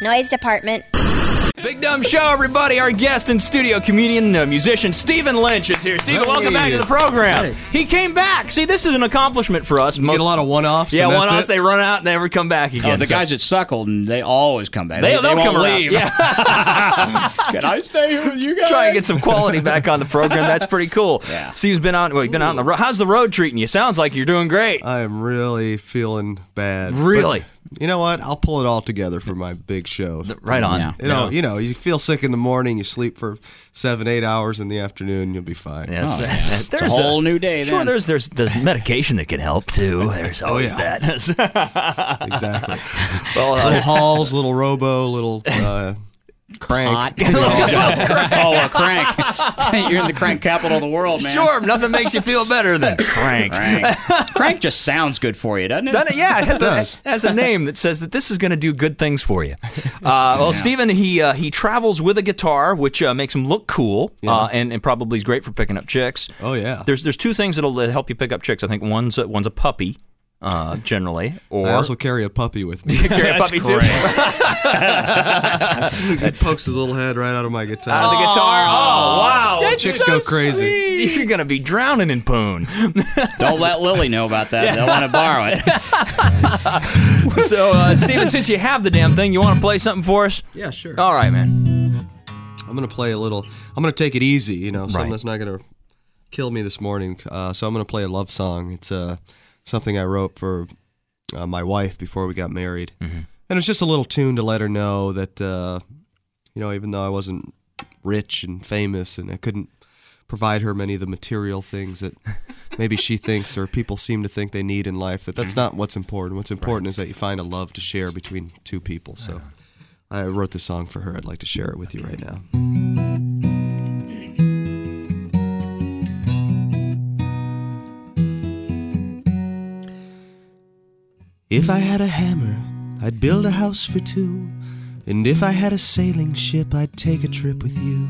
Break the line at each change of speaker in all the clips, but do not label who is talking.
Noise department.
Big Dumb Show, everybody. Our guest and studio comedian, uh, musician Stephen Lynch is here. Stephen, welcome back to the program.
Thanks.
He came back. See, this is an accomplishment for us.
You get a lot of one-offs.
yeah,
and that's
one offs.
it?
They run out, and never come back again.
Oh, the
So-
guys at Suckleton, they always come back.
They,
They,
they'll
they
come
won't
around.
leave.
Yeah.
Can I stay here with you guys?
Try and get some quality back on the program. That's pretty cool.
Yeah.
Steve's been out. Well, you've been out on the road. How's the road treating you? Sounds like you're doing great.
I am really feeling bad.
Really?
But you know what? I'll pull it all together for my big show.
right on.
Yeah.
You know, you know, you feel sick in the morning, you sleep for seven, eight hours in the afternoon, you'll be fine.
Yeah, it's,
Oh, yeah.
there's
It's a whole new day
Sure,
then.
there's there's the medication that can help too. There's always
yeah.
that.
Exactly.
well, uh,
little halls, little robo, little uh, crank.
Hot. oh, a crank. You're in the crank capital of the world, man.
sure, nothing makes you feel better than crank.
Crank. crank just sounds good for you, doesn't it?
Doesn't it? Yeah, it has,
does.
a, has a name that says that this is going to do good things for you. Uh, well, Stephen, he uh, he travels with a guitar, which uh, makes him look cool, uh, and, and probably is great for picking up chicks.
Oh, yeah.
There's there's two things that'll help you pick up chicks. I think one's a, one's a puppy, uh, generally, or
I also carry a puppy with me.
carry a puppy too.
he pokes his little head right out of my guitar.
Out of the guitar. Oh wow!
Chicks go crazy.
You're gonna be drowning in poon.
Don't let Lily know about that. They'll want to borrow it.
so, uh, Stephen, since you have the damn thing, you want to play something for us?
Yeah, sure.
All right, man.
I'm gonna play a little. I'm gonna take it easy. You know, something
Right.
that's not gonna kill me this morning. Uh, so I'm gonna play a love song. It's uh, something I wrote for uh, my wife before we got married, and it's just a little tune to let her know that uh, you know, even though I wasn't rich and famous, and I couldn't provide her many of the material things that maybe she thinks or people seem to think they need in life, that that's not what's important. What's important is that you find a love to share between two people. So. I wrote this song for her. I'd like to share it with you right now. If I had a hammer, I'd build a house for two. And if I had a sailing ship, I'd take a trip with you.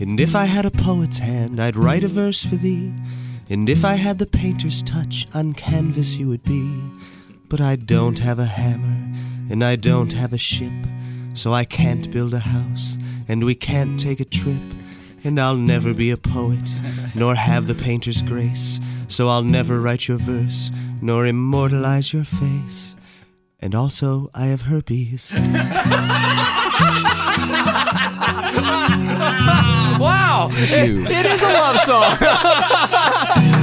And if I had a poet's hand, I'd write a verse for thee. And if I had the painter's touch, on canvas you would be. But I don't have a hammer, and I don't have a ship. So I can't build a house, and we can't take a trip. And I'll never be a poet, nor have the painter's grace. So I'll never write your verse, nor immortalize your face. And also, I have herpes.
Wow,
you.
it, it is a love song.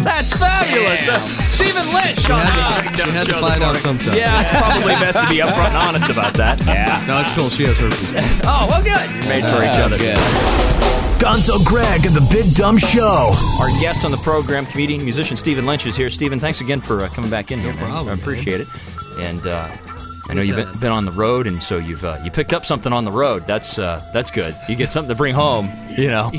That's fabulous. Uh, Stephen Lynch on the Big Dumb
You had to find out sometime.
Yeah, it's probably best to be upfront and honest about that.
Yeah.
No, it's cool. She has her herpes.
Oh, well, good. You're made for each other.
Good.
Gonzo Greg and the Big Dumb Show.
Our guest on the program, comedian, musician Stephen Lynch, is here. Stephen, thanks again for uh, coming back in here. man.
problem,
I appreciate it. And uh, I know you've been, been on the road, and so you've uh, you picked up something on the road. That's uh, that's good. You get something to bring home. You know,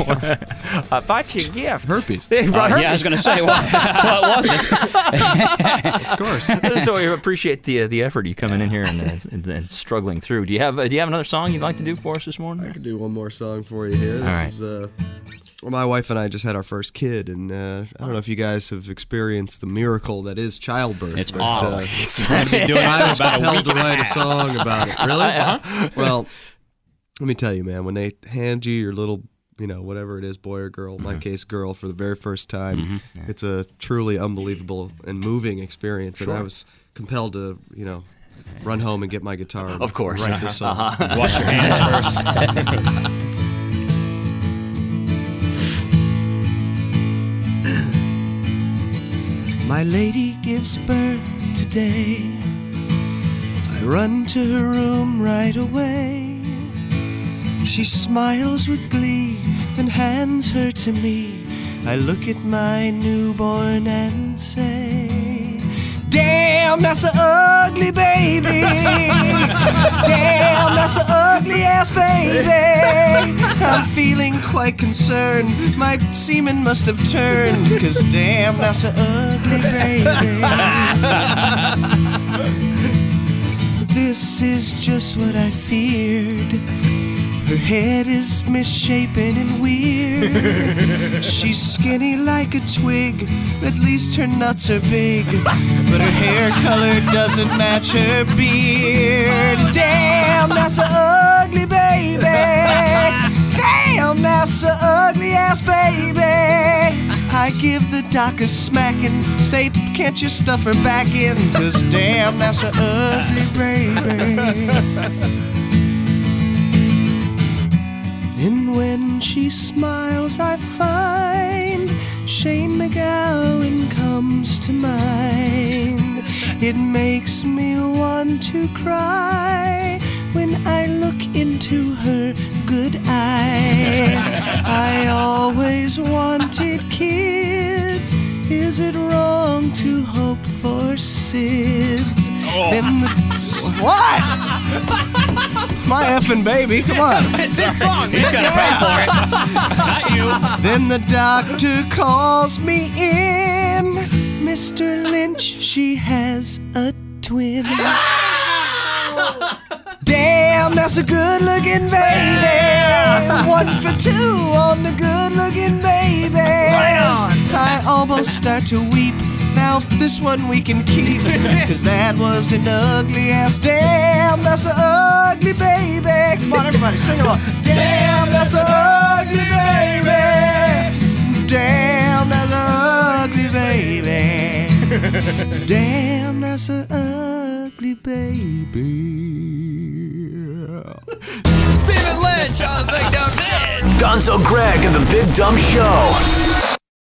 I bought you a gift.
Herpes.
Hey,
Uh,
brought
yeah, I was going to say, what, what was it?
Of course.
so we appreciate the uh, the effort you coming in here and, uh, and, and struggling through. Do you have uh, do you have another song you'd like to do for us this morning?
I can do one more song for you here. This
right.
is uh, well, my wife and I just had our first kid, and uh, I don't know if you guys have experienced the miracle that is childbirth.
It's
but,
awful.
Uh,
I've been doing
I was
about a
compelled to write a song about it. Really? Uh-huh. Well, let me tell you, man. When they hand you your little, you know, whatever it is, boy or girl, in my mm-hmm. case, girl, for the very first time, mm-hmm. it's a truly unbelievable and moving experience. And I was compelled to, you know, run home and get my guitar.
Of course.
write this uh-huh. song. Uh-huh.
Wash your hands first.
My lady gives birth today. I run to her room right away. She smiles with glee and hands her to me. I look at my newborn and say, Damn, that's a ugly baby. Damn, that's a ugly ass baby. I'm feeling quite concerned. My semen must have turned. Cause damn, that's an ugly baby. This is just what I feared. Her head is misshapen and weird. She's skinny like a twig, at least her nuts are big. But her hair color doesn't match her beard. Damn, that's just an ugly ass baby. I give the doc a smacking. Say, can't you stuff her back in? Cause damn, that's an ugly baby. And when she smiles, I find Shane MacGowan comes to mind. It makes me want to cry when I look into her good eye. I always wanted kids. Is it wrong to hope for SIDS? Oh. Then the what? My effing baby, come on.
It's his song.
He's gonna pay for it. Not you.
Then the doctor calls me in. Mr. Lynch, she has a twin. Damn, that's a good looking baby. One for two on the good looking babies. I almost start to weep. Now, this one we can keep. Cause that was an ugly ass. Damn, that's an ugly baby. Come on, everybody, sing along. Damn, that's an ugly baby. Damn, that's an ugly baby. Damn, that's an ugly baby.
Stephen Lynch on the Big Dumb Show.
Gonzo Greg and the Big Dumb Show.